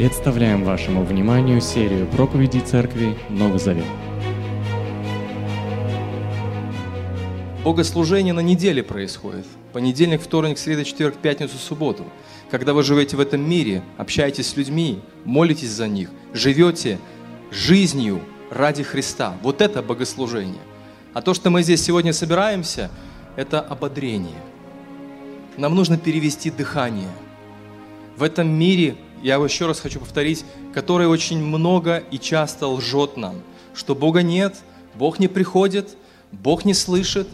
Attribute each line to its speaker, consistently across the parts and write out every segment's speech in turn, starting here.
Speaker 1: Представляем вашему вниманию серию проповедей Церкви Новый Завет.
Speaker 2: Богослужение на неделе происходит. Понедельник, вторник, среда, четверг, пятницу, субботу. Когда вы живете в этом мире, общаетесь с людьми, молитесь за них, живете жизнью ради Христа. Вот это богослужение. А то, что мы здесь сегодня собираемся, это ободрение. Нам нужно перевести дыхание. В этом мире, я еще раз хочу повторить, который очень много и часто лжет нам, что Бога нет, Бог не приходит, Бог не слышит,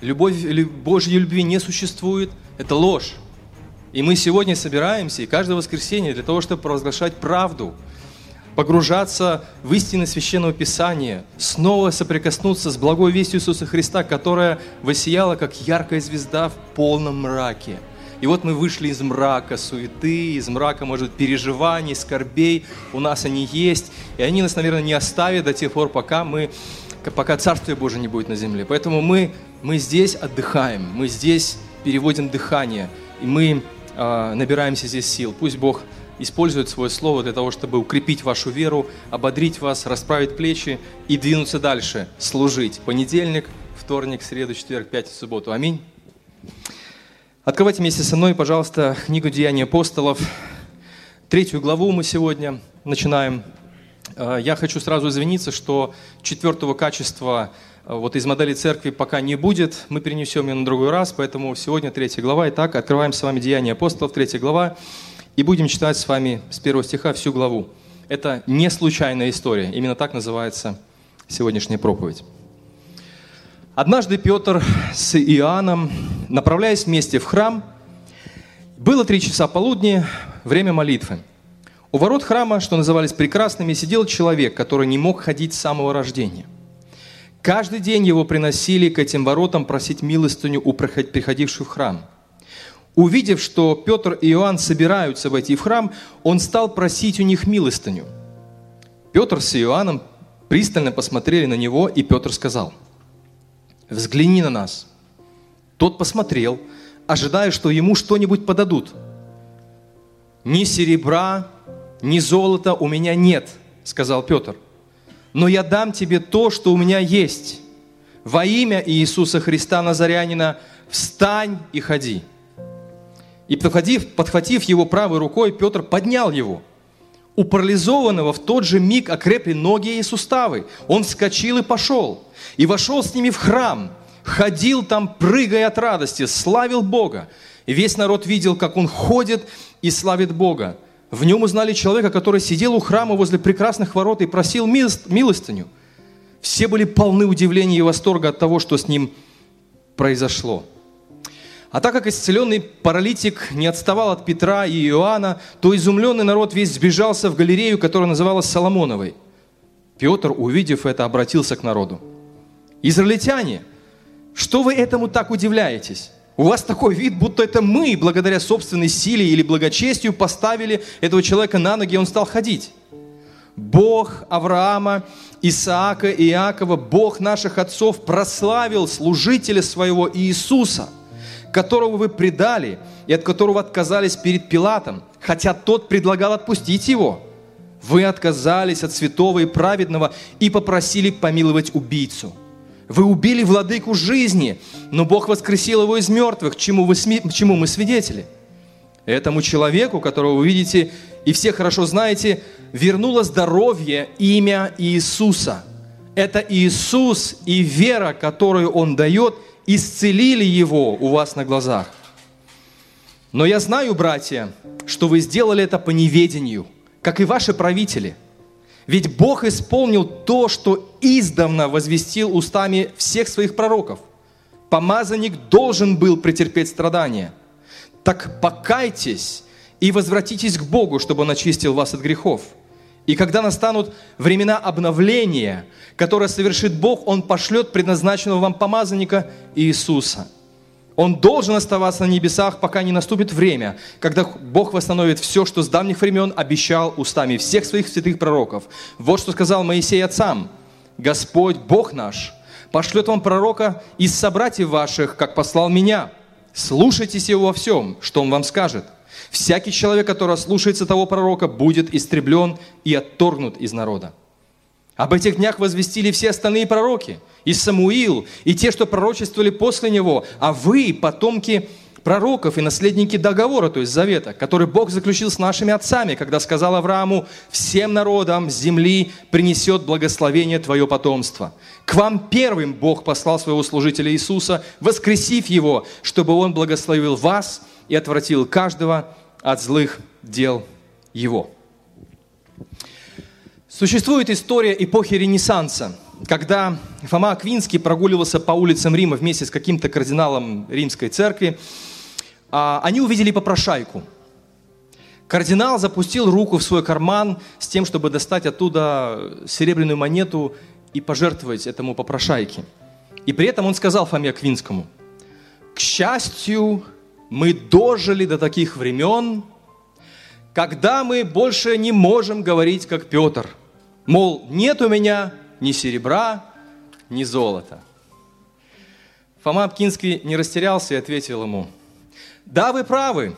Speaker 2: любовь, Божьей любви не существует. Это ложь. И мы сегодня собираемся, и каждое воскресенье для того, чтобы провозглашать правду, погружаться в истины Священного Писания, снова соприкоснуться с благой вестью Иисуса Христа, которая воссияла, как яркая звезда в полном мраке. И вот мы вышли из мрака суеты, из мрака, может быть, переживаний, скорбей. У нас они есть. И они нас, наверное, не оставят до тех пор, пока мы пока Царствие Божие не будет на земле. Поэтому мы, мы здесь отдыхаем, мы здесь переводим дыхание, и мы э, набираемся здесь сил. Пусть Бог использует свое слово для того, чтобы укрепить вашу веру, ободрить вас, расправить плечи и двинуться дальше, служить. Понедельник, вторник, среду, четверг, пятницу, субботу. Аминь. Открывайте вместе со мной, пожалуйста, книгу «Деяния апостолов». Третью главу мы сегодня начинаем. Э, я хочу сразу извиниться, что четвертого качества э, вот из модели церкви пока не будет. Мы перенесем ее на другой раз, поэтому сегодня третья глава. Итак, открываем с вами «Деяния апостолов», третья глава. И будем читать с вами с первого стиха всю главу. Это не случайная история. Именно так называется сегодняшняя проповедь. Однажды Петр с Иоанном, направляясь вместе в храм, было три часа полудня, время молитвы. У ворот храма, что назывались прекрасными, сидел человек, который не мог ходить с самого рождения. Каждый день его приносили к этим воротам просить милостыню у приходивших в храм – Увидев, что Петр и Иоанн собираются войти в храм, он стал просить у них милостыню. Петр с Иоанном пристально посмотрели на него, и Петр сказал, «Взгляни на нас». Тот посмотрел, ожидая, что ему что-нибудь подадут. «Ни серебра, ни золота у меня нет», — сказал Петр. «Но я дам тебе то, что у меня есть. Во имя Иисуса Христа Назарянина встань и ходи». И подхватив, подхватив его правой рукой, Петр поднял его. У парализованного в тот же миг окрепли ноги и суставы. Он вскочил и пошел. И вошел с ними в храм. Ходил там, прыгая от радости, славил Бога. И весь народ видел, как он ходит и славит Бога. В нем узнали человека, который сидел у храма возле прекрасных ворот и просил милостыню. Все были полны удивления и восторга от того, что с ним произошло. А так как исцеленный паралитик не отставал от Петра и Иоанна, то изумленный народ весь сбежался в галерею, которая называлась Соломоновой. Петр, увидев это, обратился к народу. «Израильтяне, что вы этому так удивляетесь? У вас такой вид, будто это мы, благодаря собственной силе или благочестию, поставили этого человека на ноги, и он стал ходить. Бог Авраама, Исаака и Иакова, Бог наших отцов прославил служителя своего Иисуса – которого вы предали и от которого отказались перед Пилатом, хотя тот предлагал отпустить его. Вы отказались от святого и праведного и попросили помиловать убийцу. Вы убили владыку жизни, но Бог воскресил его из мертвых, чему, вы, чему мы свидетели. Этому человеку, которого вы видите и все хорошо знаете, вернуло здоровье имя Иисуса. Это Иисус и вера, которую Он дает – исцелили его у вас на глазах. Но я знаю, братья, что вы сделали это по неведению, как и ваши правители. Ведь Бог исполнил то, что издавна возвестил устами всех своих пророков. Помазанник должен был претерпеть страдания. Так покайтесь и возвратитесь к Богу, чтобы Он очистил вас от грехов – и когда настанут времена обновления, которое совершит Бог, Он пошлет предназначенного вам помазанника Иисуса. Он должен оставаться на небесах, пока не наступит время, когда Бог восстановит все, что с давних времен обещал устами всех своих святых пророков. Вот что сказал Моисей отцам. Господь, Бог наш, пошлет вам пророка из собратьев ваших, как послал меня. Слушайтесь его во всем, что он вам скажет – Всякий человек, который слушается того пророка, будет истреблен и отторгнут из народа. Об этих днях возвестили все остальные пророки, и Самуил, и те, что пророчествовали после него, а вы, потомки пророков и наследники договора, то есть завета, который Бог заключил с нашими отцами, когда сказал Аврааму, всем народам земли принесет благословение твое потомство. К вам первым Бог послал своего служителя Иисуса, воскресив его, чтобы он благословил вас и отвратил каждого от злых дел его. Существует история эпохи Ренессанса, когда Фома Аквинский прогуливался по улицам Рима вместе с каким-то кардиналом римской церкви, а, они увидели попрошайку. Кардинал запустил руку в свой карман с тем, чтобы достать оттуда серебряную монету и пожертвовать этому попрошайке. И при этом он сказал Фоме Аквинскому, «К счастью, мы дожили до таких времен, когда мы больше не можем говорить, как Петр. Мол, нет у меня ни серебра, ни золота». Фома Апкинский не растерялся и ответил ему, «Да, вы правы,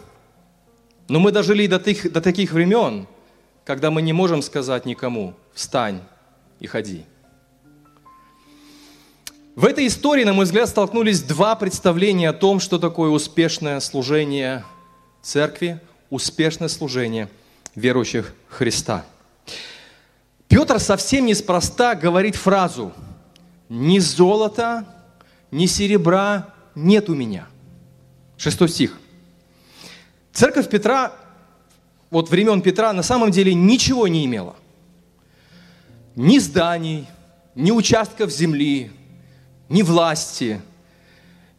Speaker 2: но мы дожили до, тых, до таких времен, когда мы не можем сказать никому, встань и ходи». В этой истории, на мой взгляд, столкнулись два представления о том, что такое успешное служение церкви, успешное служение верующих Христа. Петр совсем неспроста говорит фразу «Ни золота, ни серебра нет у меня». Шестой стих. Церковь Петра, вот времен Петра, на самом деле ничего не имела. Ни зданий, ни участков земли, ни власти,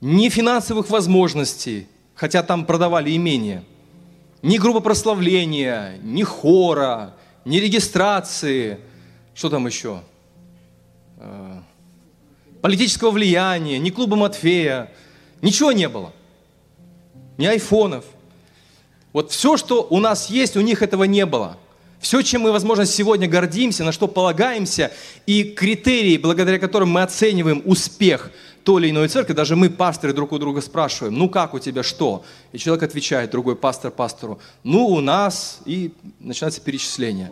Speaker 2: ни финансовых возможностей, хотя там продавали имения, ни группы прославления, ни хора, ни регистрации, что там еще, э, политического влияния, ни клуба Матфея, ничего не было, ни айфонов. Вот все, что у нас есть, у них этого не было – все, чем мы, возможно, сегодня гордимся, на что полагаемся, и критерии, благодаря которым мы оцениваем успех той или иной церкви, даже мы, пасторы, друг у друга спрашиваем, ну как у тебя что? И человек отвечает, другой пастор пастору, ну у нас, и начинается перечисление.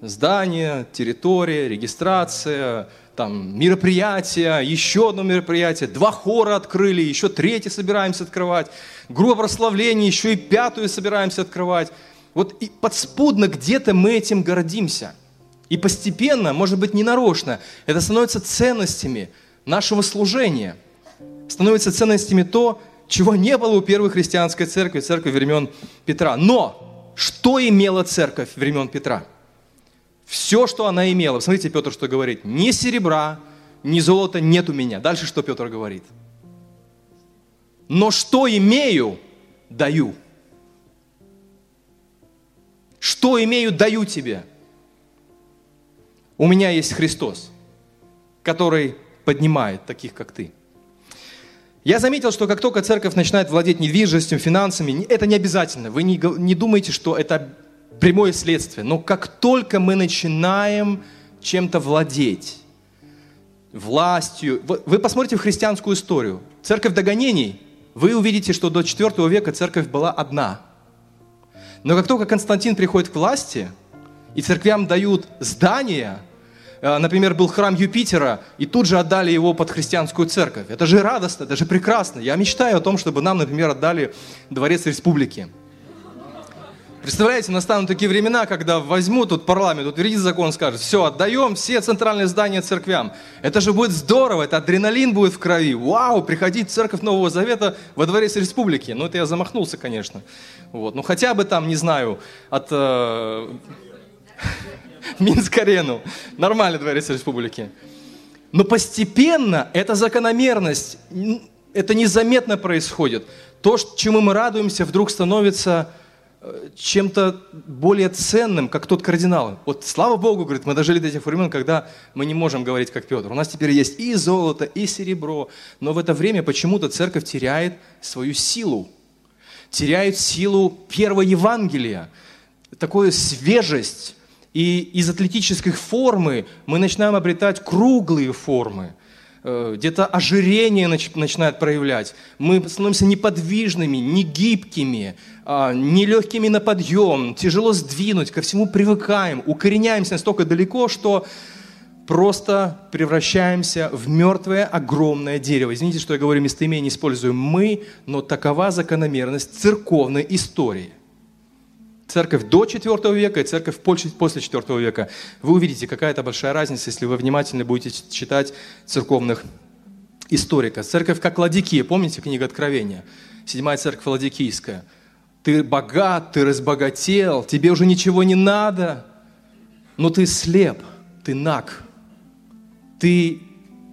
Speaker 2: Здание, территория, регистрация, там, мероприятия, еще одно мероприятие, два хора открыли, еще третье собираемся открывать, группа прославления, еще и пятую собираемся открывать. Вот и подспудно где-то мы этим гордимся. И постепенно, может быть, ненарочно, это становится ценностями нашего служения. Становится ценностями то, чего не было у первой христианской церкви, церкви времен Петра. Но что имела церковь времен Петра? Все, что она имела. Смотрите, Петр что говорит. Ни серебра, ни золота нет у меня. Дальше что Петр говорит? Но что имею, даю. Что имею, даю тебе. У меня есть Христос, который поднимает таких, как ты. Я заметил, что как только церковь начинает владеть недвижимостью, финансами, это не обязательно. Вы не, не думаете, что это прямое следствие. Но как только мы начинаем чем-то владеть, властью, вы, посмотрите в христианскую историю. Церковь догонений, вы увидите, что до IV века церковь была одна – но как только Константин приходит к власти, и церквям дают здания, э, например, был храм Юпитера, и тут же отдали его под христианскую церковь. Это же радостно, это же прекрасно. Я мечтаю о том, чтобы нам, например, отдали дворец республики. Представляете, настанут такие времена, когда возьмут тут парламент, утвердит закон, скажет, все, отдаем все центральные здания церквям. Это же будет здорово, это адреналин будет в крови. Вау, приходить в церковь Нового Завета во дворец республики. Ну, это я замахнулся, конечно. Вот. Ну, хотя бы там, не знаю, от э, Минск-арену. Нормальный дворец республики. Но постепенно эта закономерность, это незаметно происходит. То, чему мы радуемся, вдруг становится чем-то более ценным, как тот кардинал. Вот слава Богу, говорит, мы дожили до тех времен, когда мы не можем говорить как Петр. У нас теперь есть и золото, и серебро. Но в это время почему-то церковь теряет свою силу. Теряет силу первого Евангелия. Такую свежесть. И из атлетических формы мы начинаем обретать круглые формы. Э, где-то ожирение начинает проявлять. Мы становимся неподвижными, не гибкими, а, нелегкими на подъем, тяжело сдвинуть, ко всему привыкаем, укореняемся настолько далеко, что просто превращаемся в мертвое огромное дерево. Извините, что я говорю местоимение, использую мы, но такова закономерность церковной истории. Церковь до IV века и церковь после IV века. Вы увидите, какая то большая разница, если вы внимательно будете читать церковных историков. Церковь как Ладикия, помните книга Откровения? Седьмая церковь Ладикийская. Ты богат, ты разбогател, тебе уже ничего не надо, но ты слеп, ты наг, ты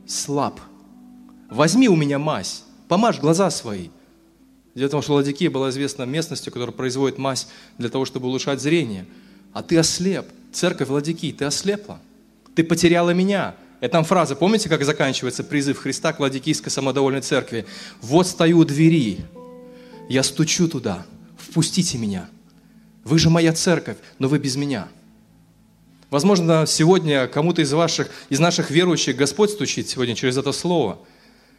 Speaker 2: слаб. Возьми у меня мазь, помажь глаза свои. Дело в том, что Ладикия была известна местностью, которая производит мазь для того, чтобы улучшать зрение. А ты ослеп. Церковь Ладикии, ты ослепла. Ты потеряла меня. Это там фраза, помните, как заканчивается призыв Христа к Ладикийской самодовольной церкви? Вот стою у двери, я стучу туда, впустите меня. Вы же моя церковь, но вы без меня. Возможно, сегодня кому-то из ваших, из наших верующих Господь стучит сегодня через это слово.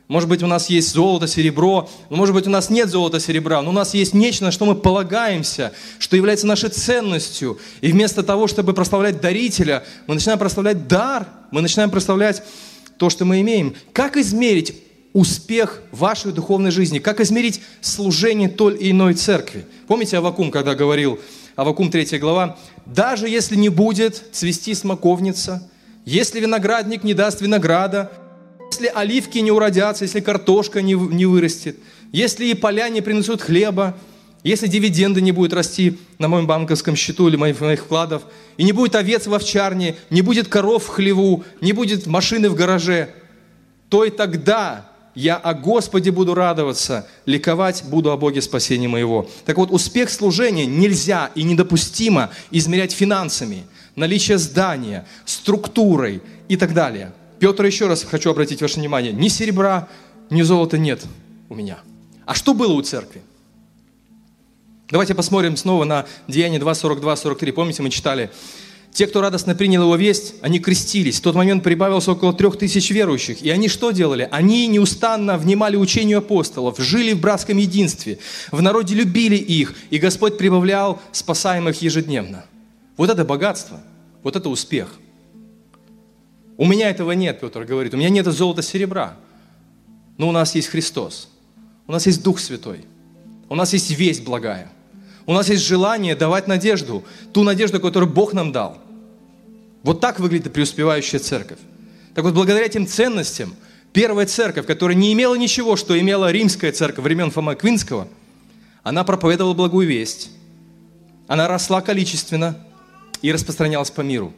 Speaker 2: Может быть, у нас есть золото, серебро, но может быть, у нас нет золота, серебра, но у нас есть нечто, на что мы полагаемся, что является нашей ценностью. И вместо того, чтобы прославлять дарителя, мы начинаем прославлять дар, мы начинаем прославлять то, что мы имеем. Как измерить успех вашей духовной жизни? Как измерить служение той или иной церкви? Помните Авакум, когда говорил, Авакум 3 глава, «Даже если не будет цвести смоковница, если виноградник не даст винограда, если оливки не уродятся, если картошка не, не вырастет, если и поля не принесут хлеба, если дивиденды не будут расти на моем банковском счету или моих, моих вкладов, и не будет овец в овчарне, не будет коров в хлеву, не будет машины в гараже, то и тогда я о Господе буду радоваться, ликовать буду о Боге спасения моего. Так вот, успех служения нельзя и недопустимо измерять финансами, наличие здания, структурой и так далее. Петр, еще раз хочу обратить ваше внимание, ни серебра, ни золота нет у меня. А что было у церкви? Давайте посмотрим снова на Деяние 2, 42, 43. Помните, мы читали, те, кто радостно принял его весть, они крестились. В тот момент прибавилось около трех тысяч верующих. И они что делали? Они неустанно внимали учению апостолов, жили в братском единстве, в народе любили их, и Господь прибавлял спасаемых ежедневно. Вот это богатство, вот это успех. У меня этого нет, Петр говорит, у меня нет золота, серебра, но у нас есть Христос, у нас есть Дух Святой, у нас есть весть благая, у нас есть желание давать надежду, ту надежду, которую Бог нам дал – вот так выглядит преуспевающая церковь. Так вот, благодаря этим ценностям, первая церковь, которая не имела ничего, что имела римская церковь времен Фома Квинского, она проповедовала благую весть, она росла количественно и распространялась по миру.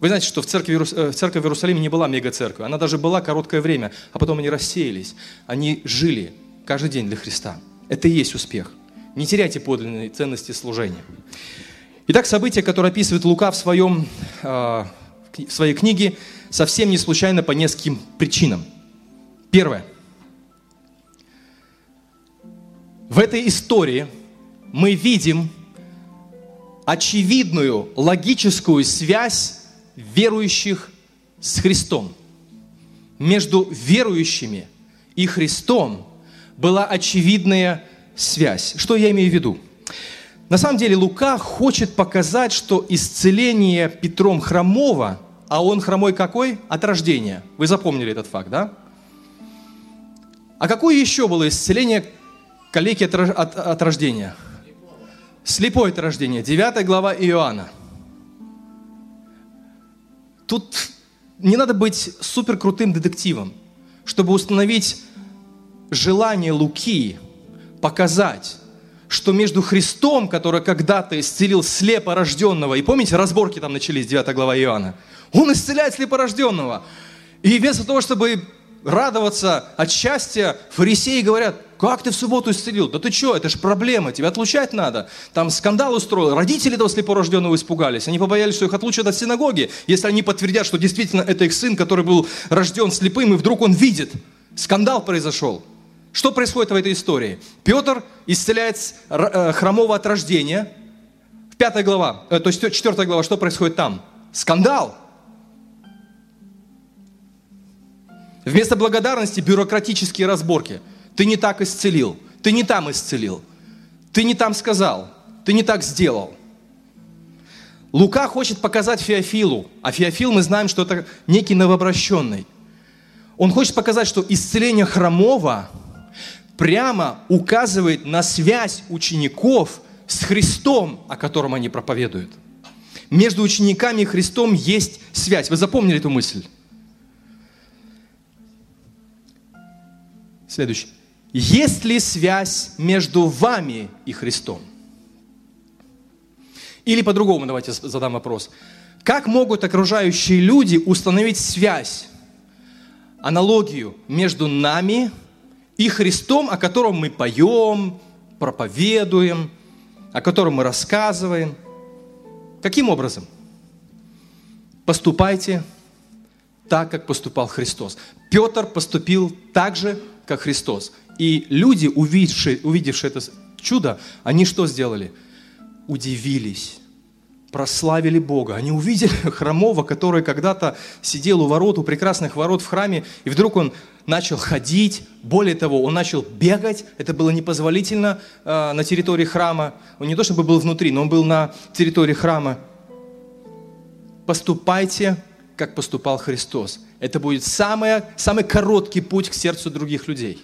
Speaker 2: Вы знаете, что в церкви, э, в церкви в Иерусалиме не была мега-церковь, она даже была короткое время, а потом они рассеялись. Они жили каждый день для Христа. Это и есть успех. Не теряйте подлинные ценности служения. Итак, события, которые описывает Лука в, своем, а, в своей книге, совсем не случайно по нескольким причинам. Первое. В этой истории мы видим очевидную логическую связь верующих с Христом. Между верующими и Христом была очевидная связь. Что я имею в виду? На самом деле Лука хочет показать, что исцеление Петром хромого, а он хромой какой? От рождения. Вы запомнили этот факт, да? А какое еще было исцеление калеки от, от, от рождения? Слепой от рождения. 9 глава Иоанна. Тут не надо быть супер крутым детективом, чтобы установить желание Луки показать, что между Христом, который когда-то исцелил слепорожденного, и помните, разборки там начались, 9 глава Иоанна, он исцеляет слепорожденного. И вместо того, чтобы радоваться от счастья, фарисеи говорят, как ты в субботу исцелил? Да ты что, это же проблема, тебя отлучать надо. Там скандал устроил, родители этого слепорожденного испугались. Они побоялись, что их отлучат от синагоги, если они подтвердят, что действительно это их сын, который был рожден слепым, и вдруг он видит. Скандал произошел. Что происходит в этой истории? Петр исцеляет э, хромого от рождения. Пятая глава, э, то есть четвертая глава, что происходит там? Скандал. Вместо благодарности бюрократические разборки. Ты не так исцелил, ты не там исцелил, ты не там сказал, ты не так сделал. Лука хочет показать Феофилу, а Феофил мы знаем, что это некий новообращенный. Он хочет показать, что исцеление хромого прямо указывает на связь учеников с Христом, о котором они проповедуют. Между учениками и Христом есть связь. Вы запомнили эту мысль? Следующий. Есть ли связь между вами и Христом? Или по-другому давайте задам вопрос. Как могут окружающие люди установить связь, аналогию между нами и Христом, о котором мы поем, проповедуем, о котором мы рассказываем? Каким образом? Поступайте так, как поступал Христос. Петр поступил так же, как Христос. И люди, увидевшие, увидевшие это чудо, они что сделали? Удивились, прославили Бога. Они увидели хромого, который когда-то сидел у ворот, у прекрасных ворот в храме, и вдруг он начал ходить, более того, он начал бегать, это было непозволительно э, на территории храма. Он не то чтобы был внутри, но он был на территории храма. Поступайте, как поступал Христос. Это будет самый, самый короткий путь к сердцу других людей.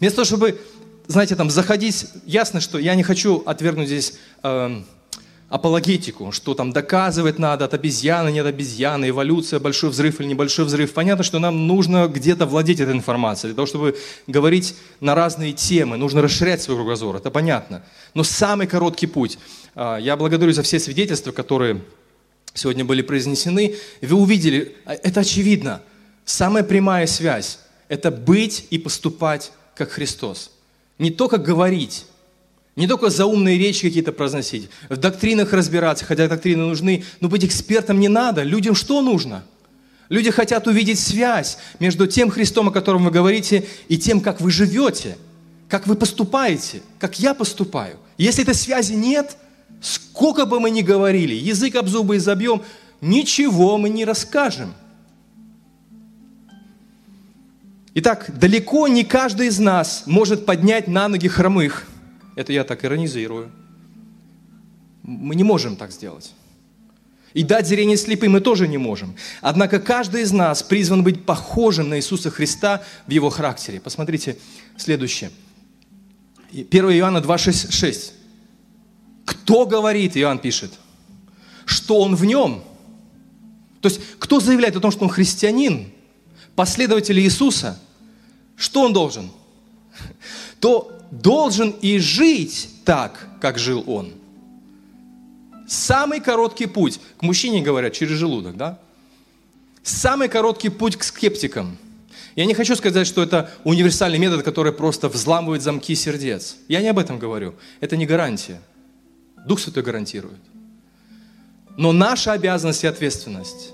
Speaker 2: Вместо того, чтобы, знаете, там заходить, ясно, что я не хочу отвергнуть здесь э, апологетику, что там доказывать надо от обезьяны, нет обезьяны, эволюция, большой взрыв или небольшой взрыв. Понятно, что нам нужно где-то владеть этой информацией. Для того, чтобы говорить на разные темы, нужно расширять свой кругозор, это понятно. Но самый короткий путь. Э, я благодарю за все свидетельства, которые сегодня были произнесены, вы увидели, а, это очевидно, самая прямая связь – это быть и поступать как Христос. Не только говорить, не только заумные речи какие-то произносить, в доктринах разбираться, хотя доктрины нужны, но быть экспертом не надо. Людям что нужно? Люди хотят увидеть связь между тем Христом, о котором вы говорите, и тем, как вы живете, как вы поступаете, как я поступаю. Если этой связи нет – Сколько бы мы ни говорили, язык об зубы и забьем, ничего мы не расскажем. Итак, далеко не каждый из нас может поднять на ноги хромых. Это я так иронизирую. Мы не можем так сделать. И дать зрение слепым мы тоже не можем. Однако каждый из нас призван быть похожим на Иисуса Христа в его характере. Посмотрите следующее. 1 Иоанна 2, 6, 6. Кто говорит, Иоанн пишет, что он в нем? То есть, кто заявляет о том, что он христианин, последователь Иисуса, что он должен? То должен и жить так, как жил он. Самый короткий путь, к мужчине говорят, через желудок, да? Самый короткий путь к скептикам. Я не хочу сказать, что это универсальный метод, который просто взламывает замки сердец. Я не об этом говорю. Это не гарантия. Дух Святой гарантирует. Но наша обязанность и ответственность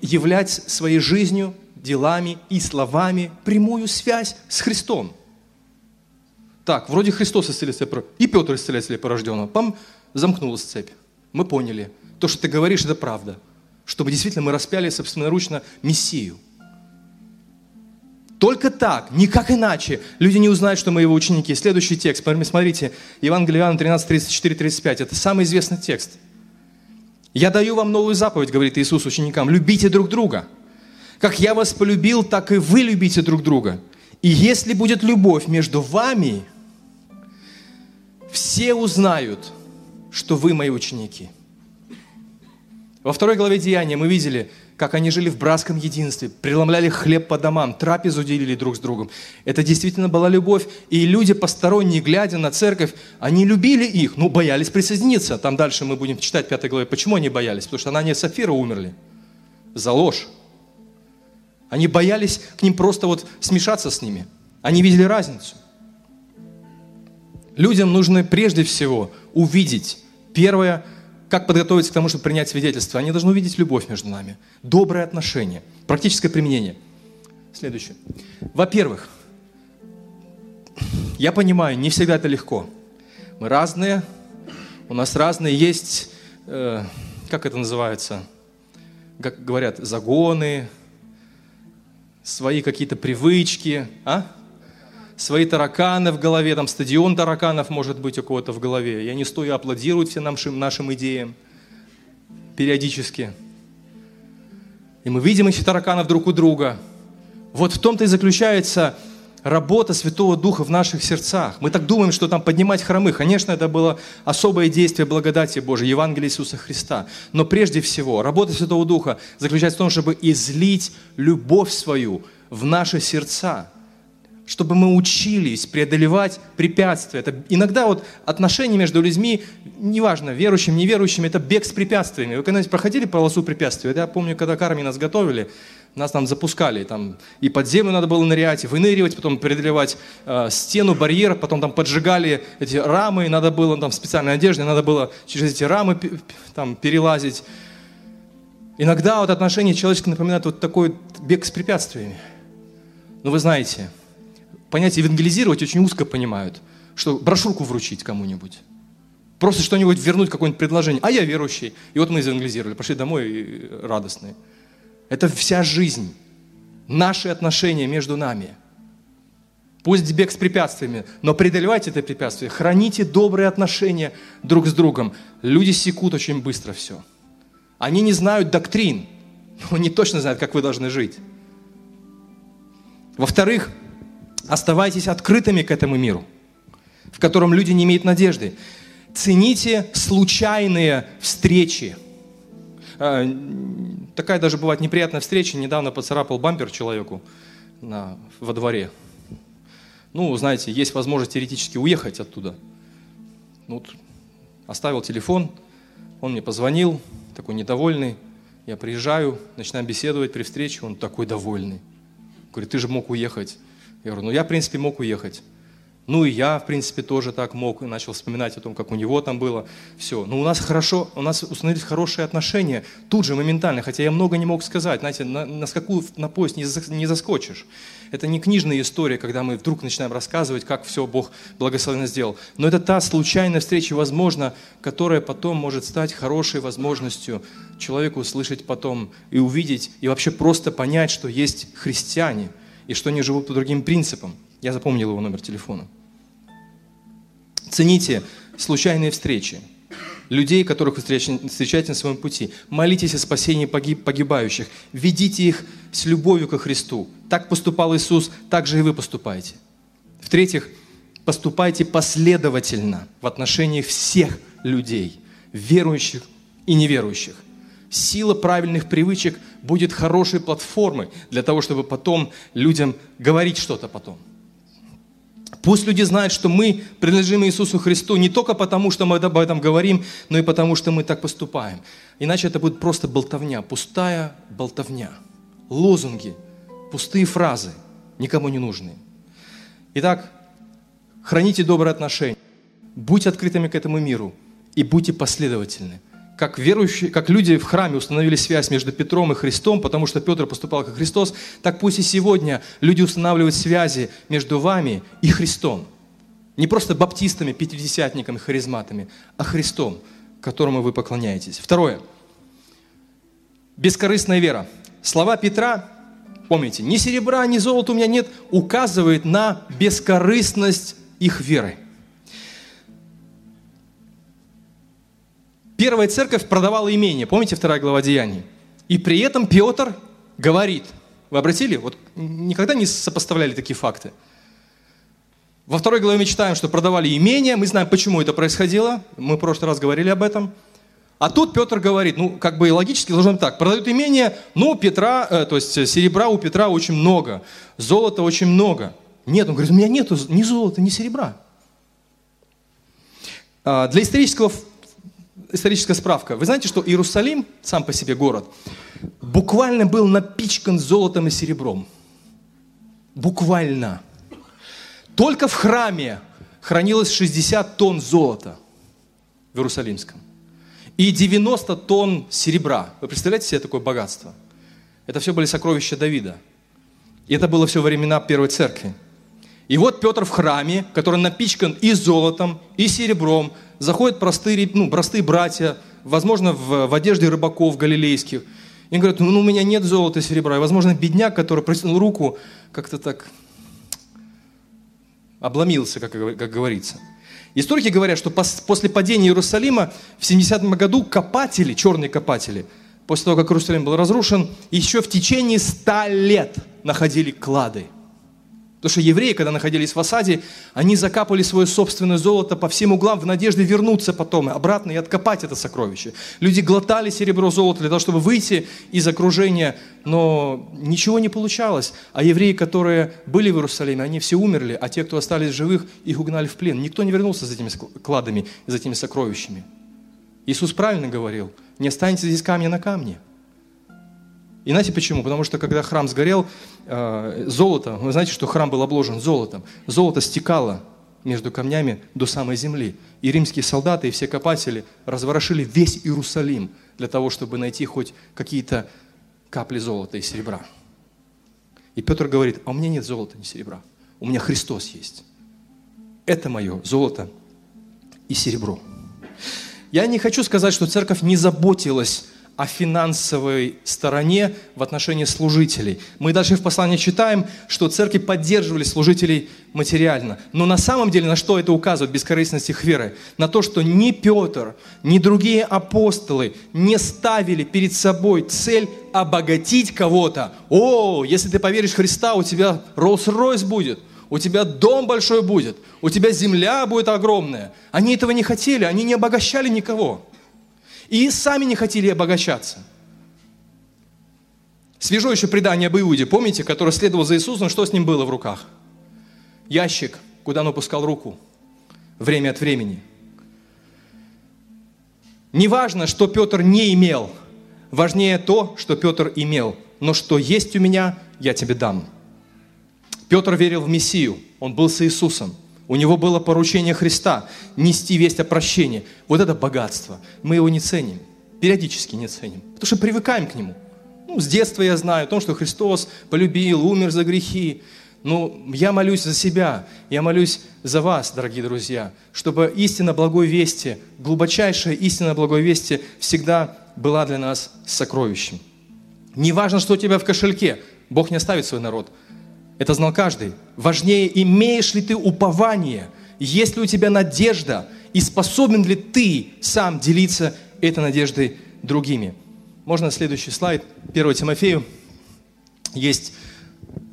Speaker 2: являть своей жизнью, делами и словами прямую связь с Христом. Так, вроде Христос исцелитель и Петр исцелитель порожденного. Пам, замкнулась цепь. Мы поняли. То, что ты говоришь, это правда. Чтобы действительно мы распяли собственноручно Мессию – только так, никак иначе. Люди не узнают, что мы его ученики. Следующий текст, смотрите, Евангелие Иоанна 13, 34, 35. Это самый известный текст. «Я даю вам новую заповедь, говорит Иисус ученикам, любите друг друга. Как я вас полюбил, так и вы любите друг друга. И если будет любовь между вами, все узнают, что вы мои ученики». Во второй главе Деяния мы видели, как они жили в братском единстве, преломляли хлеб по домам, трапезу делили друг с другом. Это действительно была любовь. И люди посторонние, глядя на церковь, они любили их, но боялись присоединиться. Там дальше мы будем читать в пятой главе. Почему они боялись? Потому что Анания и Сафира умерли за ложь. Они боялись к ним просто вот смешаться с ними. Они видели разницу. Людям нужно прежде всего увидеть, первое – как подготовиться к тому, чтобы принять свидетельство? Они должны увидеть любовь между нами, доброе отношение, практическое применение. Следующее. Во-первых, я понимаю, не всегда это легко. Мы разные, у нас разные есть, э, как это называется, как говорят, загоны, свои какие-то привычки, а? свои тараканы в голове, там стадион тараканов может быть у кого-то в голове. Я не стою аплодировать всем нашим, нашим идеям периодически. И мы видим эти тараканов друг у друга. Вот в том-то и заключается работа Святого Духа в наших сердцах. Мы так думаем, что там поднимать хромых. Конечно, это было особое действие благодати Божией, Евангелия Иисуса Христа. Но прежде всего, работа Святого Духа заключается в том, чтобы излить любовь свою в наши сердца чтобы мы учились преодолевать препятствия. Это иногда вот отношения между людьми, неважно, верующим, неверующим, это бег с препятствиями. Вы когда-нибудь проходили полосу препятствий? Я помню, когда Карми нас готовили, нас там запускали, там и под землю надо было нырять, и выныривать, потом преодолевать э, стену, барьер, потом там поджигали эти рамы, надо было там в специальной одежде, надо было через эти рамы там перелазить. Иногда вот отношения человеческие напоминают вот такой бег с препятствиями. Но вы знаете, понятие евангелизировать очень узко понимают, что брошюрку вручить кому-нибудь. Просто что-нибудь вернуть, какое-нибудь предложение. А я верующий. И вот мы евангелизировали, пошли домой радостные. Это вся жизнь. Наши отношения между нами. Пусть бег с препятствиями, но преодолевайте это препятствие. Храните добрые отношения друг с другом. Люди секут очень быстро все. Они не знают доктрин, но они точно знают, как вы должны жить. Во-вторых, Оставайтесь открытыми к этому миру, в котором люди не имеют надежды. Цените случайные встречи. А, такая даже бывает неприятная встреча. Недавно поцарапал бампер человеку на, во дворе. Ну, знаете, есть возможность теоретически уехать оттуда. Ну, вот, оставил телефон, он мне позвонил, такой недовольный. Я приезжаю, начинаем беседовать при встрече, он такой довольный. Говорит, ты же мог уехать. Я говорю, ну я, в принципе, мог уехать. Ну и я, в принципе, тоже так мог. И начал вспоминать о том, как у него там было. Все. Но у нас хорошо, у нас установились хорошие отношения. Тут же, моментально. Хотя я много не мог сказать. Знаете, на, на скаку на поезд не, не заскочишь. Это не книжная история, когда мы вдруг начинаем рассказывать, как все Бог благословенно сделал. Но это та случайная встреча, возможно, которая потом может стать хорошей возможностью человеку услышать потом и увидеть, и вообще просто понять, что есть христиане – и что они живут по другим принципам. Я запомнил его номер телефона. Цените случайные встречи, людей, которых вы встречаете на своем пути. Молитесь о спасении погибающих. Ведите их с любовью ко Христу. Так поступал Иисус, так же и вы поступаете. В-третьих, поступайте последовательно в отношении всех людей, верующих и неверующих сила правильных привычек будет хорошей платформой для того, чтобы потом людям говорить что-то потом. Пусть люди знают, что мы принадлежим Иисусу Христу не только потому, что мы об этом говорим, но и потому, что мы так поступаем. Иначе это будет просто болтовня, пустая болтовня. Лозунги, пустые фразы, никому не нужные. Итак, храните добрые отношения, будьте открытыми к этому миру и будьте последовательны – как верующие, как люди в храме установили связь между Петром и Христом, потому что Петр поступал как Христос, так пусть и сегодня люди устанавливают связи между вами и Христом. Не просто баптистами, пятидесятниками, харизматами, а Христом, которому вы поклоняетесь. Второе. Бескорыстная вера. Слова Петра, помните, ни серебра, ни золота у меня нет, указывает на бескорыстность их веры. Первая церковь продавала имение, помните вторая глава Деяний? И при этом Петр говорит, вы обратили? Вот никогда не сопоставляли такие факты. Во второй главе мы читаем, что продавали имение, мы знаем, почему это происходило, мы в прошлый раз говорили об этом. А тут Петр говорит, ну, как бы логически быть так, продают имение, ну, Петра, э, то есть серебра у Петра очень много, золота очень много. Нет, он говорит, у меня нету ни золота, ни серебра. А, для исторического историческая справка. Вы знаете, что Иерусалим, сам по себе город, буквально был напичкан золотом и серебром. Буквально. Только в храме хранилось 60 тонн золота в Иерусалимском. И 90 тонн серебра. Вы представляете себе такое богатство? Это все были сокровища Давида. И это было все времена Первой Церкви. И вот Петр в храме, который напичкан и золотом, и серебром, заходят простые, ну, простые братья, возможно, в, в одежде рыбаков галилейских, И он говорит, ну у меня нет золота и серебра. И, возможно, бедняк, который протянул руку, как-то так обломился, как, как говорится. Историки говорят, что после падения Иерусалима в 70 году копатели, черные копатели, после того, как Иерусалим был разрушен, еще в течение 100 лет находили клады – Потому что евреи, когда находились в осаде, они закапывали свое собственное золото по всем углам в надежде вернуться потом обратно и откопать это сокровище. Люди глотали серебро, золото для того, чтобы выйти из окружения, но ничего не получалось. А евреи, которые были в Иерусалиме, они все умерли, а те, кто остались живых, их угнали в плен. Никто не вернулся за этими кладами, за этими сокровищами. Иисус правильно говорил, не останется здесь камня на камне – и знаете почему? Потому что когда храм сгорел, э, золото, вы знаете, что храм был обложен золотом, золото стекало между камнями до самой земли. И римские солдаты и все копатели разворошили весь Иерусалим для того, чтобы найти хоть какие-то капли золота и серебра. И Петр говорит, а у меня нет золота, ни серебра. У меня Христос есть. Это мое золото и серебро. Я не хочу сказать, что церковь не заботилась о финансовой стороне в отношении служителей. Мы даже в послании читаем, что церкви поддерживали служителей материально. Но на самом деле на что это указывает, бескорыстность их веры? На то, что ни Петр, ни другие апостолы не ставили перед собой цель обогатить кого-то. О, если ты поверишь в Христа, у тебя Роллс-Ройс будет, у тебя дом большой будет, у тебя земля будет огромная. Они этого не хотели, они не обогащали никого и сами не хотели обогащаться. Свежо еще предание об Иуде, помните, который следовал за Иисусом, что с ним было в руках? Ящик, куда он опускал руку, время от времени. Неважно, что Петр не имел, важнее то, что Петр имел. Но что есть у меня, я тебе дам. Петр верил в Мессию, он был с Иисусом. У него было поручение Христа нести весть о прощении. Вот это богатство. Мы его не ценим. Периодически не ценим. Потому что привыкаем к нему. Ну, с детства я знаю о том, что Христос полюбил, умер за грехи. Но я молюсь за себя, я молюсь за вас, дорогие друзья, чтобы истина благой вести, глубочайшая истина благой вести всегда была для нас сокровищем. Не важно, что у тебя в кошельке, Бог не оставит свой народ – это знал каждый. Важнее, имеешь ли ты упование, есть ли у тебя надежда, и способен ли ты сам делиться этой надеждой другими. Можно следующий слайд. 1 Тимофею. Есть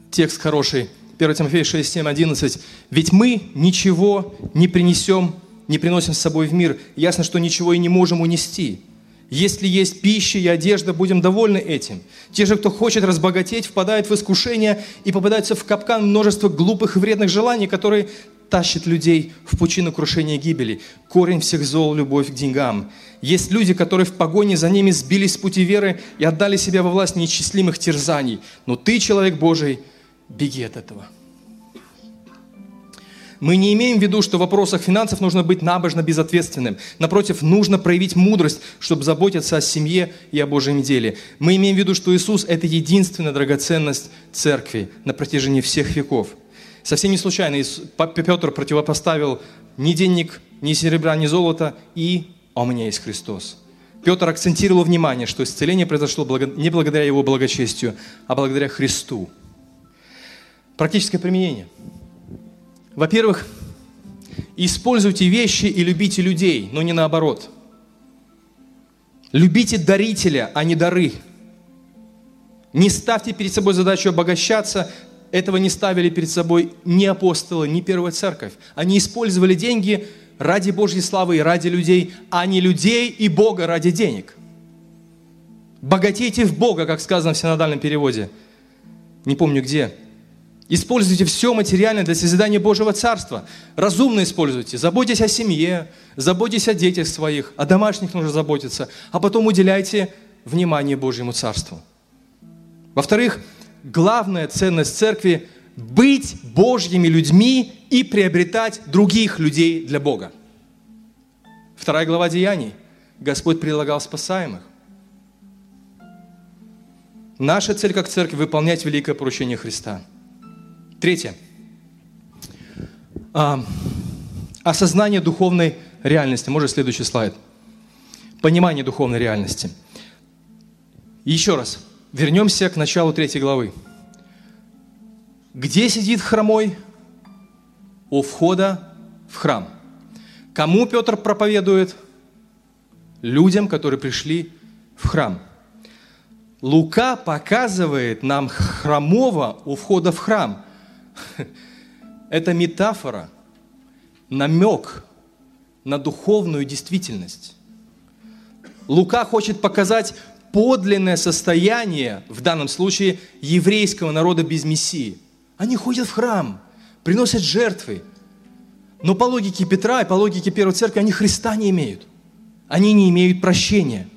Speaker 2: текст хороший. 1 Тимофея 6, 7, 11. «Ведь мы ничего не принесем, не приносим с собой в мир. Ясно, что ничего и не можем унести. Если есть пища и одежда, будем довольны этим. Те же, кто хочет разбогатеть, впадают в искушение и попадаются в капкан множества глупых и вредных желаний, которые тащат людей в пучину крушения гибели. Корень всех зол – любовь к деньгам. Есть люди, которые в погоне за ними сбились с пути веры и отдали себя во власть неисчислимых терзаний. Но ты, человек Божий, беги от этого. Мы не имеем в виду, что в вопросах финансов нужно быть набожно безответственным. Напротив, нужно проявить мудрость, чтобы заботиться о семье и о Божьем деле. Мы имеем в виду, что Иисус – это единственная драгоценность церкви на протяжении всех веков. Совсем не случайно Петр противопоставил ни денег, ни серебра, ни золота и «А у меня есть Христос». Петр акцентировал внимание, что исцеление произошло не благодаря его благочестию, а благодаря Христу. Практическое применение – во-первых, используйте вещи и любите людей, но не наоборот. Любите дарителя, а не дары. Не ставьте перед собой задачу обогащаться. Этого не ставили перед собой ни апостолы, ни первая церковь. Они использовали деньги ради Божьей славы и ради людей, а не людей и Бога ради денег. Богатейте в Бога, как сказано в синодальном переводе. Не помню где. Используйте все материальное для созидания Божьего Царства. Разумно используйте. Заботьтесь о семье, заботьтесь о детях своих, о домашних нужно заботиться, а потом уделяйте внимание Божьему Царству. Во-вторых, главная ценность церкви – быть Божьими людьми и приобретать других людей для Бога. Вторая глава Деяний. Господь прилагал спасаемых. Наша цель как церковь – выполнять великое поручение Христа – Третье. А, осознание духовной реальности. Может, следующий слайд. Понимание духовной реальности. Еще раз, вернемся к началу третьей главы. Где сидит хромой? У входа в храм. Кому Петр проповедует? Людям, которые пришли в храм. Лука показывает нам хромого у входа в храм. Это метафора, намек на духовную действительность. Лука хочет показать подлинное состояние, в данном случае, еврейского народа без Мессии. Они ходят в храм, приносят жертвы. Но по логике Петра и по логике Первой Церкви они Христа не имеют. Они не имеют прощения.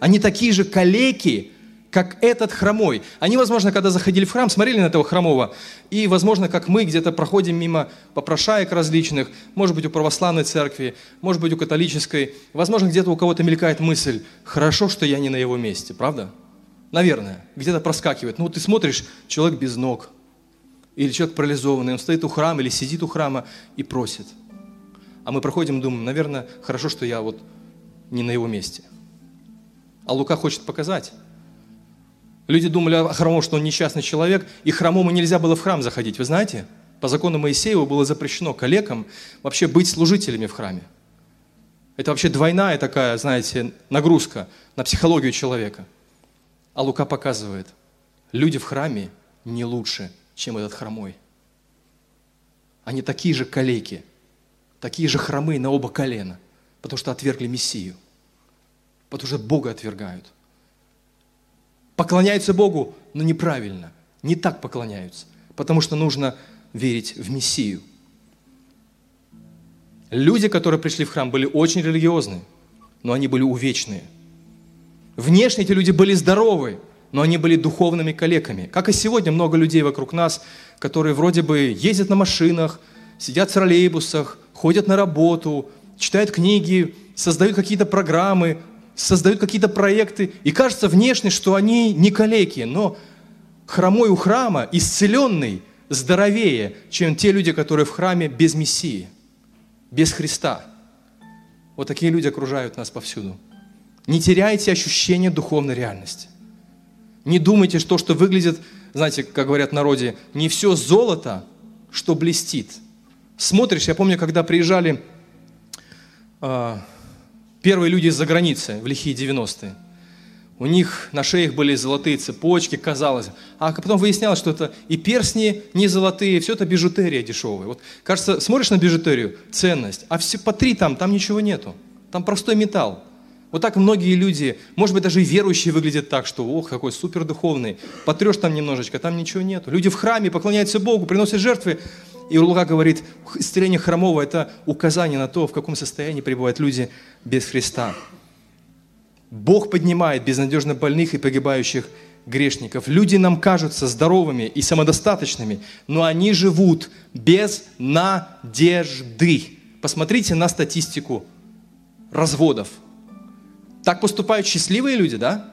Speaker 2: Они такие же калеки, как этот хромой. Они, возможно, когда заходили в храм, смотрели на этого хромого, и, возможно, как мы где-то проходим мимо попрошаек различных, может быть, у православной церкви, может быть, у католической, возможно, где-то у кого-то мелькает мысль, хорошо, что я не на его месте, правда? Наверное, где-то проскакивает. Ну, ты смотришь, человек без ног, или человек парализованный, он стоит у храма или сидит у храма и просит. А мы проходим думаем, наверное, хорошо, что я вот не на его месте. А Лука хочет показать, Люди думали о хромом, что он несчастный человек, и хромому нельзя было в храм заходить. Вы знаете, по закону Моисеева было запрещено калекам вообще быть служителями в храме. Это вообще двойная такая, знаете, нагрузка на психологию человека. А Лука показывает, люди в храме не лучше, чем этот хромой. Они такие же калеки, такие же хромые на оба колена, потому что отвергли Мессию, потому что Бога отвергают поклоняются Богу, но неправильно. Не так поклоняются. Потому что нужно верить в Мессию. Люди, которые пришли в храм, были очень религиозны, но они были увечные. Внешне эти люди были здоровы, но они были духовными калеками. Как и сегодня много людей вокруг нас, которые вроде бы ездят на машинах, сидят в троллейбусах, ходят на работу, читают книги, создают какие-то программы, создают какие-то проекты, и кажется внешне, что они не калеки, но хромой у храма, исцеленный, здоровее, чем те люди, которые в храме без Мессии, без Христа. Вот такие люди окружают нас повсюду. Не теряйте ощущение духовной реальности. Не думайте, что, что выглядит, знаете, как говорят в народе, не все золото, что блестит. Смотришь, я помню, когда приезжали а, первые люди из-за границы в лихие 90-е. У них на шеях были золотые цепочки, казалось. А потом выяснялось, что это и перстни не золотые, все это бижутерия дешевая. Вот, кажется, смотришь на бижутерию, ценность, а все по три там, там ничего нету. Там простой металл. Вот так многие люди, может быть, даже и верующие выглядят так, что, ох, какой супер духовный. Потрешь там немножечко, там ничего нету. Люди в храме поклоняются Богу, приносят жертвы, и Лука говорит, исцеление хромого – это указание на то, в каком состоянии пребывают люди без Христа. Бог поднимает безнадежно больных и погибающих грешников. Люди нам кажутся здоровыми и самодостаточными, но они живут без надежды. Посмотрите на статистику разводов. Так поступают счастливые люди, да?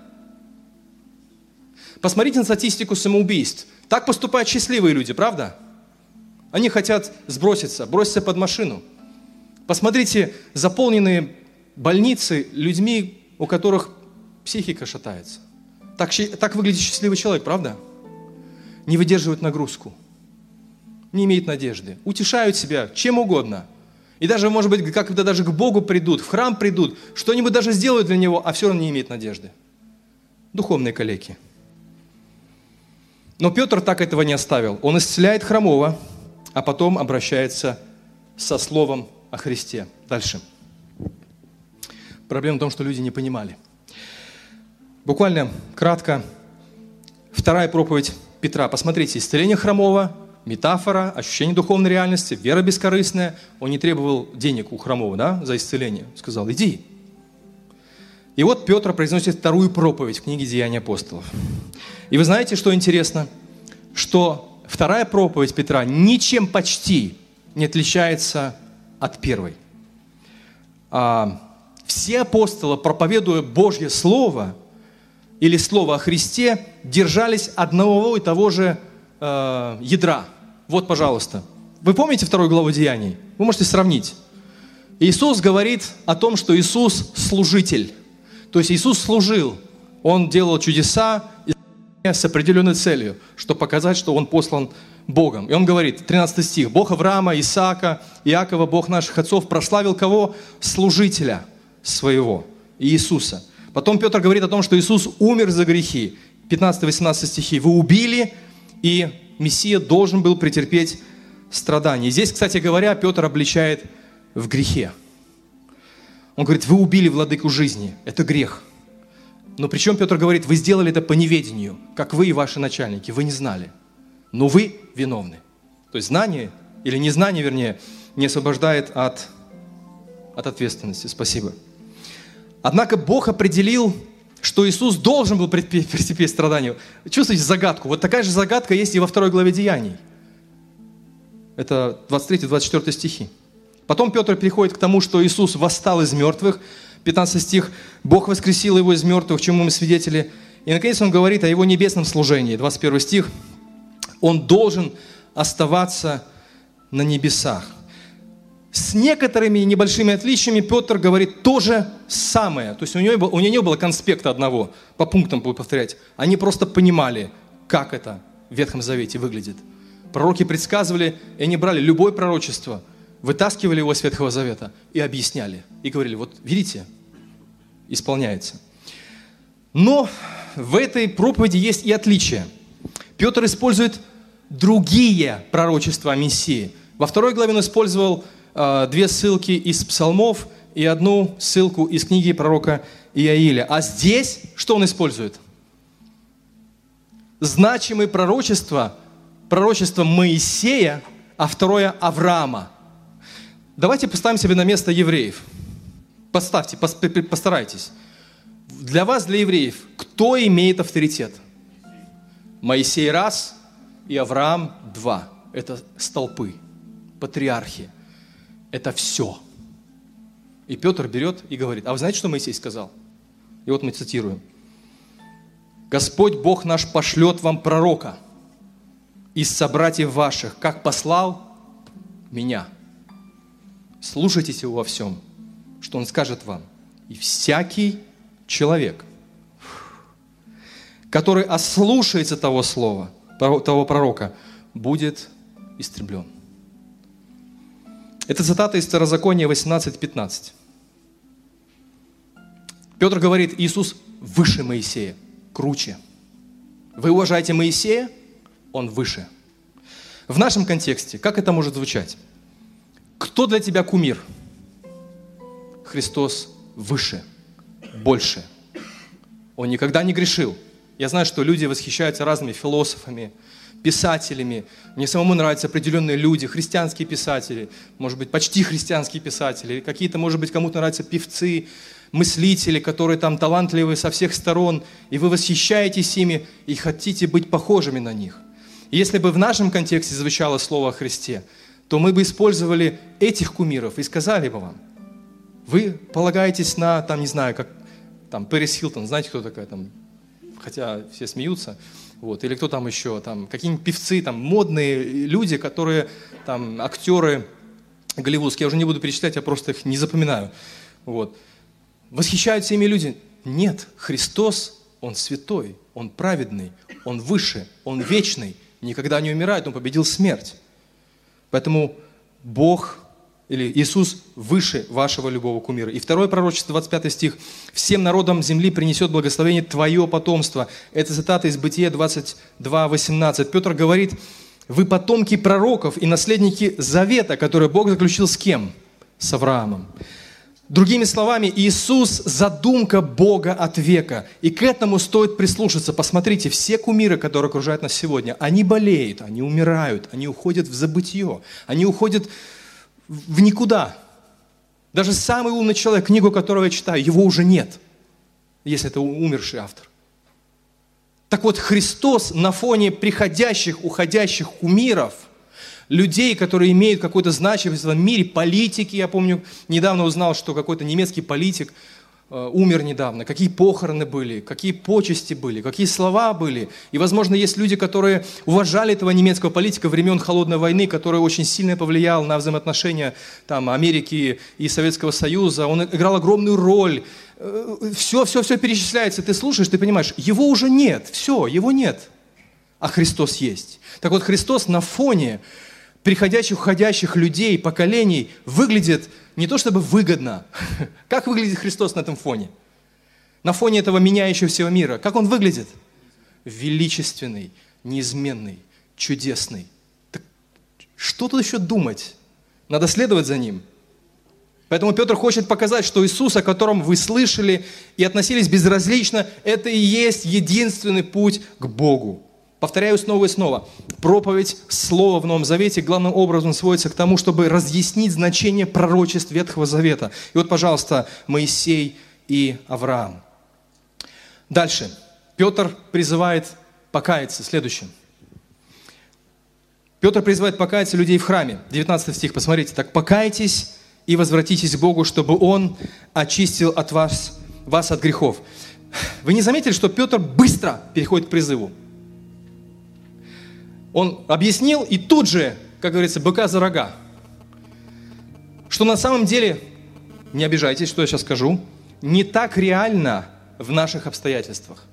Speaker 2: Посмотрите на статистику самоубийств. Так поступают счастливые люди, правда? Они хотят сброситься, броситься под машину. Посмотрите, заполненные больницы людьми, у которых психика шатается. Так, так выглядит счастливый человек, правда? Не выдерживают нагрузку, не имеет надежды, утешают себя чем угодно. И даже, может быть, как-то даже к Богу придут, в храм придут, что-нибудь даже сделают для Него, а все равно не имеет надежды. Духовные калеки. Но Петр так этого не оставил. Он исцеляет хромого, а потом обращается со словом о Христе. Дальше. Проблема в том, что люди не понимали. Буквально кратко. Вторая проповедь Петра. Посмотрите, исцеление хромого, метафора, ощущение духовной реальности, вера бескорыстная. Он не требовал денег у хромого да, за исцеление. Сказал, иди. И вот Петр произносит вторую проповедь в книге «Деяния апостолов». И вы знаете, что интересно? Что вторая проповедь Петра ничем почти не отличается от первой. А, все апостолы, проповедуя Божье Слово или Слово о Христе, держались одного и того же э, ядра. Вот, пожалуйста. Вы помните вторую главу Деяний? Вы можете сравнить. Иисус говорит о том, что Иисус служитель. То есть Иисус служил Он делал чудеса с определенной целью, чтобы показать, что он послан Богом. И он говорит, 13 стих, Бог Авраама, Исаака, Иакова, Бог наших отцов, прославил кого? Служителя своего, Иисуса. Потом Петр говорит о том, что Иисус умер за грехи. 15-18 стихи. Вы убили, и Мессия должен был претерпеть страдания. Здесь, кстати говоря, Петр обличает в грехе. Он говорит, вы убили владыку жизни. Это грех. Но причем Петр говорит, вы сделали это по неведению, как вы и ваши начальники. Вы не знали. Но вы виновны. То есть знание, или незнание, вернее, не освобождает от, от ответственности. Спасибо. Однако Бог определил, что Иисус должен был претерпеть страдания. Чувствуете загадку? Вот такая же загадка есть и во второй главе Деяний. Это 23-24 стихи. Потом Петр переходит к тому, что Иисус восстал из мертвых. 15 стих. Бог воскресил его из мертвых, чему мы свидетели. И наконец он говорит о его небесном служении. 21 стих. Он должен оставаться на небесах. С некоторыми небольшими отличиями Петр говорит то же самое. То есть у него, у него не было конспекта одного, по пунктам буду повторять. Они просто понимали, как это в Ветхом Завете выглядит. Пророки предсказывали, и они брали любое пророчество, вытаскивали его из Ветхого Завета и объясняли. И говорили, вот видите, исполняется. Но в этой проповеди есть и отличие. Петр использует другие пророчества о Мессии. Во второй главе он использовал Э, две ссылки из псалмов и одну ссылку из книги пророка Иаиля. А здесь что он использует? Значимые пророчества, пророчество Моисея, а второе Авраама. Давайте поставим себе на место евреев. Поставьте, постарайтесь. Для вас, для евреев, кто имеет авторитет? Моисей раз и Авраам два. Это столпы, патриархи – это все. И Петр берет и говорит, а вы знаете, что Моисей сказал? И вот мы цитируем. Господь Бог наш пошлет вам пророка из собратьев ваших, как послал меня. Слушайтесь его во всем, что он скажет вам. И всякий человек, который ослушается того слова, того пророка, будет истреблен. Это цитата из Второзакония 18.15. Петр говорит, Иисус выше Моисея, круче. Вы уважаете Моисея, он выше. В нашем контексте, как это может звучать? Кто для тебя кумир? Христос выше, больше. Он никогда не грешил. Я знаю, что люди восхищаются разными философами, писателями. Мне самому нравятся определенные люди, христианские писатели, может быть, почти христианские писатели, какие-то, может быть, кому-то нравятся певцы, мыслители, которые там талантливые со всех сторон, и вы восхищаетесь ими и хотите быть похожими на них. Если бы в нашем контексте звучало слово о Христе, то мы бы использовали этих кумиров и сказали бы вам, вы полагаетесь на, там, не знаю, как там Пэрис Хилтон, знаете, кто такая там, хотя все смеются, вот, или кто там еще, там, какие-нибудь певцы, там, модные люди, которые, там, актеры голливудские, я уже не буду перечислять, я просто их не запоминаю. Вот. Восхищаются ими люди? Нет, Христос, Он святой, Он праведный, Он выше, Он вечный, никогда не умирает, Он победил смерть. Поэтому Бог или Иисус выше вашего любого кумира. И второе пророчество, 25 стих. «Всем народам земли принесет благословение Твое потомство». Это цитата из Бытия 22, 18. Петр говорит, вы потомки пророков и наследники завета, который Бог заключил с кем? С Авраамом. Другими словами, Иисус – задумка Бога от века. И к этому стоит прислушаться. Посмотрите, все кумиры, которые окружают нас сегодня, они болеют, они умирают, они уходят в забытье, они уходят в никуда. Даже самый умный человек, книгу которого я читаю, его уже нет, если это умерший автор. Так вот, Христос на фоне приходящих, уходящих кумиров, людей, которые имеют какую-то значимость в этом мире, политики, я помню, недавно узнал, что какой-то немецкий политик э, умер недавно, какие похороны были, какие почести были, какие слова были. И, возможно, есть люди, которые уважали этого немецкого политика времен Холодной войны, который очень сильно повлиял на взаимоотношения там, Америки и Советского Союза. Он играл огромную роль. Все, все, все перечисляется. Ты слушаешь, ты понимаешь, его уже нет, все, его нет. А Христос есть. Так вот, Христос на фоне приходящих, уходящих людей, поколений выглядит не то чтобы выгодно. Как выглядит Христос на этом фоне? На фоне этого меняющегося мира. Как он выглядит? Величественный, неизменный, чудесный. Так что тут еще думать? Надо следовать за ним. Поэтому Петр хочет показать, что Иисус, о котором вы слышали и относились безразлично, это и есть единственный путь к Богу. Повторяю снова и снова. Проповедь Слова в Новом Завете главным образом сводится к тому, чтобы разъяснить значение пророчеств Ветхого Завета. И вот, пожалуйста, Моисей и Авраам. Дальше. Петр призывает покаяться. Следующее. Петр призывает покаяться людей в храме. 19 стих, посмотрите. «Так покайтесь и возвратитесь к Богу, чтобы Он очистил от вас, вас от грехов». Вы не заметили, что Петр быстро переходит к призыву? Он объяснил и тут же, как говорится, быка за рога. Что на самом деле, не обижайтесь, что я сейчас скажу, не так реально в наших обстоятельствах.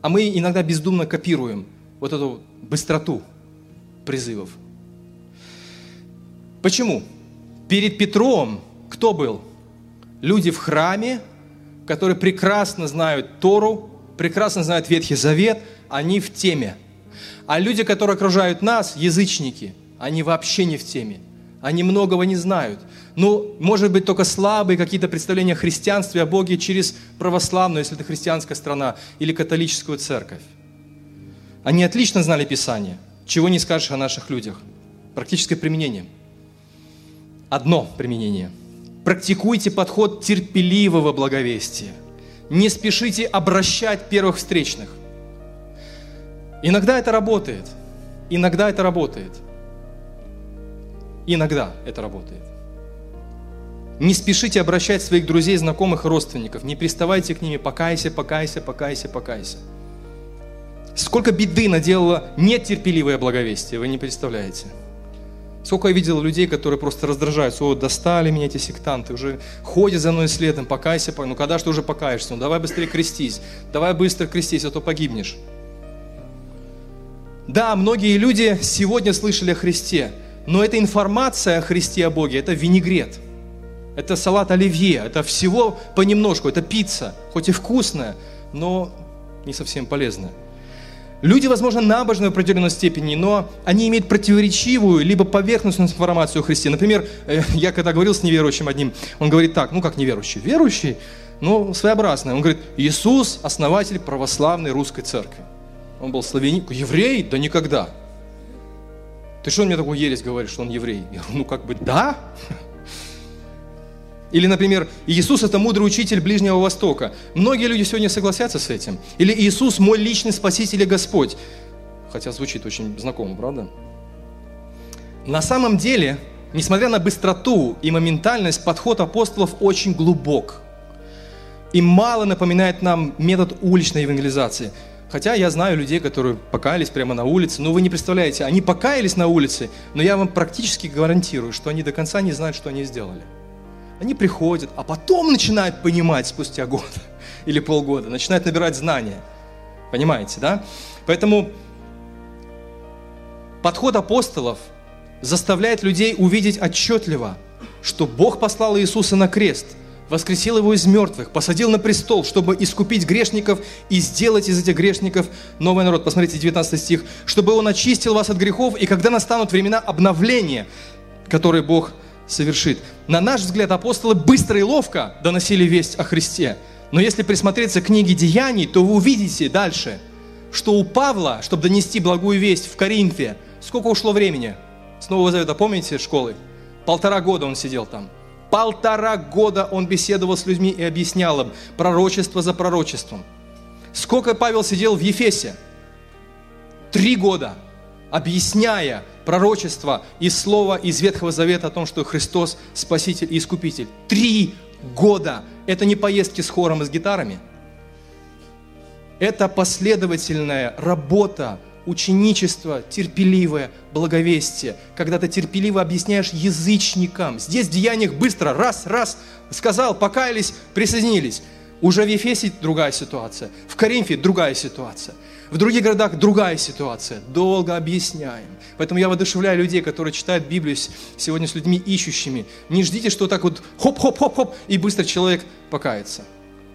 Speaker 2: А мы иногда бездумно копируем вот эту быстроту призывов. Почему? Перед Петром кто был? Люди в храме, которые прекрасно знают Тору, прекрасно знают Ветхий Завет, они в теме – а люди, которые окружают нас, язычники, они вообще не в теме. Они многого не знают. Ну, может быть, только слабые какие-то представления о христианстве, о Боге через православную, если это христианская страна, или католическую церковь. Они отлично знали Писание. Чего не скажешь о наших людях. Практическое применение. Одно применение. Практикуйте подход терпеливого благовестия. Не спешите обращать первых встречных. Иногда это работает. Иногда это работает. Иногда это работает. Не спешите обращать своих друзей, знакомых родственников. Не приставайте к ними, покайся, покайся, покайся, покайся. Сколько беды наделало нетерпеливое благовестие, вы не представляете. Сколько я видел людей, которые просто раздражаются. О, достали меня эти сектанты, уже ходят за мной следом, покайся, ну когда же ты уже покаешься? Ну давай быстрее крестись, давай быстро крестись, а то погибнешь. Да, многие люди сегодня слышали о Христе, но эта информация о Христе, о Боге, это винегрет. Это салат оливье, это всего понемножку, это пицца, хоть и вкусная, но не совсем полезная. Люди, возможно, набожны в определенной степени, но они имеют противоречивую, либо поверхностную информацию о Христе. Например, э, я когда говорил с неверующим одним, он говорит так, ну как неверующий? Верующий, но своеобразный. Он говорит, Иисус – основатель православной русской церкви. Он был славянин. Еврей? Да никогда. Ты что мне такую ересь говоришь, что он еврей? Я говорю, ну как бы да. Или, например, Иисус – это мудрый учитель Ближнего Востока. Многие люди сегодня согласятся с этим. Или Иисус – мой личный Спаситель и Господь. Хотя звучит очень знакомо, правда? На самом деле, несмотря на быстроту и моментальность, подход апостолов очень глубок. И мало напоминает нам метод уличной евангелизации – Хотя я знаю людей, которые покаялись прямо на улице. Но вы не представляете, они покаялись на улице, но я вам практически гарантирую, что они до конца не знают, что они сделали. Они приходят, а потом начинают понимать спустя год или полгода, начинают набирать знания. Понимаете, да? Поэтому подход апостолов заставляет людей увидеть отчетливо, что Бог послал Иисуса на крест – воскресил его из мертвых, посадил на престол, чтобы искупить грешников и сделать из этих грешников новый народ. Посмотрите, 19 стих. Чтобы он очистил вас от грехов, и когда настанут времена обновления, которые Бог совершит. На наш взгляд, апостолы быстро и ловко доносили весть о Христе. Но если присмотреться к книге Деяний, то вы увидите дальше, что у Павла, чтобы донести благую весть в Коринфе, сколько ушло времени? С Нового Завета, помните, школы? Полтора года он сидел там – Полтора года он беседовал с людьми и объяснял им пророчество за пророчеством. Сколько Павел сидел в Ефесе? Три года, объясняя пророчество и слово из Ветхого Завета о том, что Христос Спаситель и Искупитель. Три года это не поездки с хором и с гитарами. Это последовательная работа, ученичество, терпеливое благовестие, когда ты терпеливо объясняешь язычникам. Здесь в деяниях быстро, раз, раз, сказал, покаялись, присоединились. Уже в Ефесе другая ситуация, в Коринфе другая ситуация, в других городах другая ситуация. Долго объясняем. Поэтому я воодушевляю людей, которые читают Библию сегодня с людьми ищущими. Не ждите, что так вот хоп-хоп-хоп-хоп, и быстро человек покается.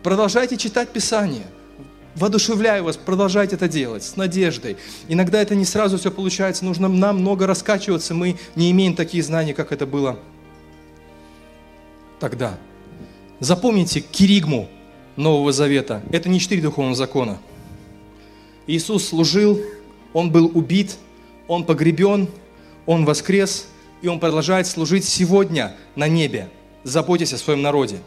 Speaker 2: Продолжайте читать Писание. Воодушевляю вас, продолжайте это делать с надеждой. Иногда это не сразу все получается, нужно нам много раскачиваться, мы не имеем такие знания, как это было тогда. Запомните киригму, Нового Завета. Это не четыре духовных закона. Иисус служил, Он был убит, Он погребен, Он воскрес, и Он продолжает служить сегодня на небе. Заботьтесь о своем народе.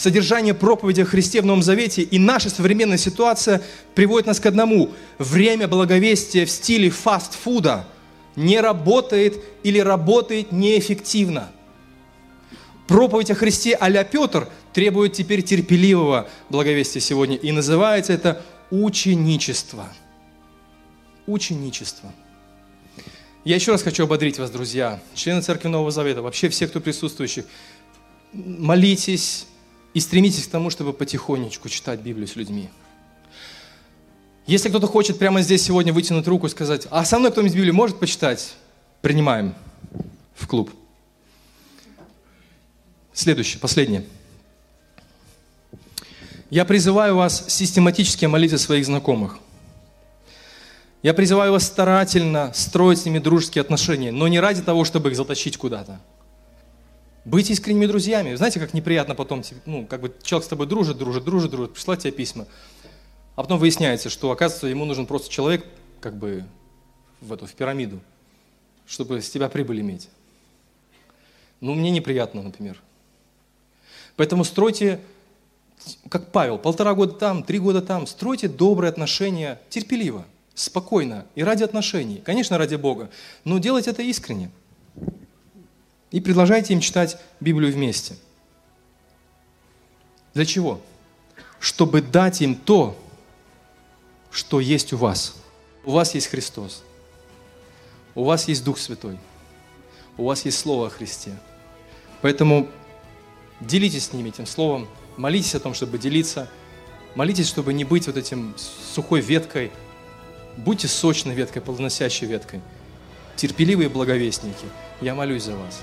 Speaker 2: Содержание проповеди о Христе в Новом Завете и наша современная ситуация приводит нас к одному. Время благовестия в стиле фастфуда не работает или работает неэффективно – Проповедь о Христе а-ля Петр требует теперь терпеливого благовестия сегодня. И называется это ученичество. Ученичество. Я еще раз хочу ободрить вас, друзья, члены Церкви Нового Завета, вообще все, кто присутствующих, молитесь и стремитесь к тому, чтобы потихонечку читать Библию с людьми. Если кто-то хочет прямо здесь сегодня вытянуть руку и сказать, а со мной кто-нибудь Библию может почитать, принимаем в клуб. Следующее, последнее. Я призываю вас систематически молить о своих знакомых. Я призываю вас старательно строить с ними дружеские отношения, но не ради того, чтобы их затащить куда-то. Быть искренними друзьями. Знаете, как неприятно потом, ну, как бы человек с тобой дружит, дружит, дружит, дружит, пришла тебе письма, а потом выясняется, что, оказывается, ему нужен просто человек, как бы, в эту, в пирамиду, чтобы с тебя прибыль иметь. Ну, мне неприятно, например. Поэтому стройте, как Павел, полтора года там, три года там, стройте добрые отношения терпеливо, спокойно и ради отношений. Конечно, ради Бога, но делайте это искренне. И предложайте им читать Библию вместе. Для чего? Чтобы дать им то, что есть у вас. У вас есть Христос. У вас есть Дух Святой. У вас есть Слово о Христе. Поэтому Делитесь с ними этим словом, молитесь о том, чтобы делиться, молитесь, чтобы не быть вот этим сухой веткой, будьте сочной веткой, плодоносящей веткой, терпеливые благовестники. Я молюсь за вас.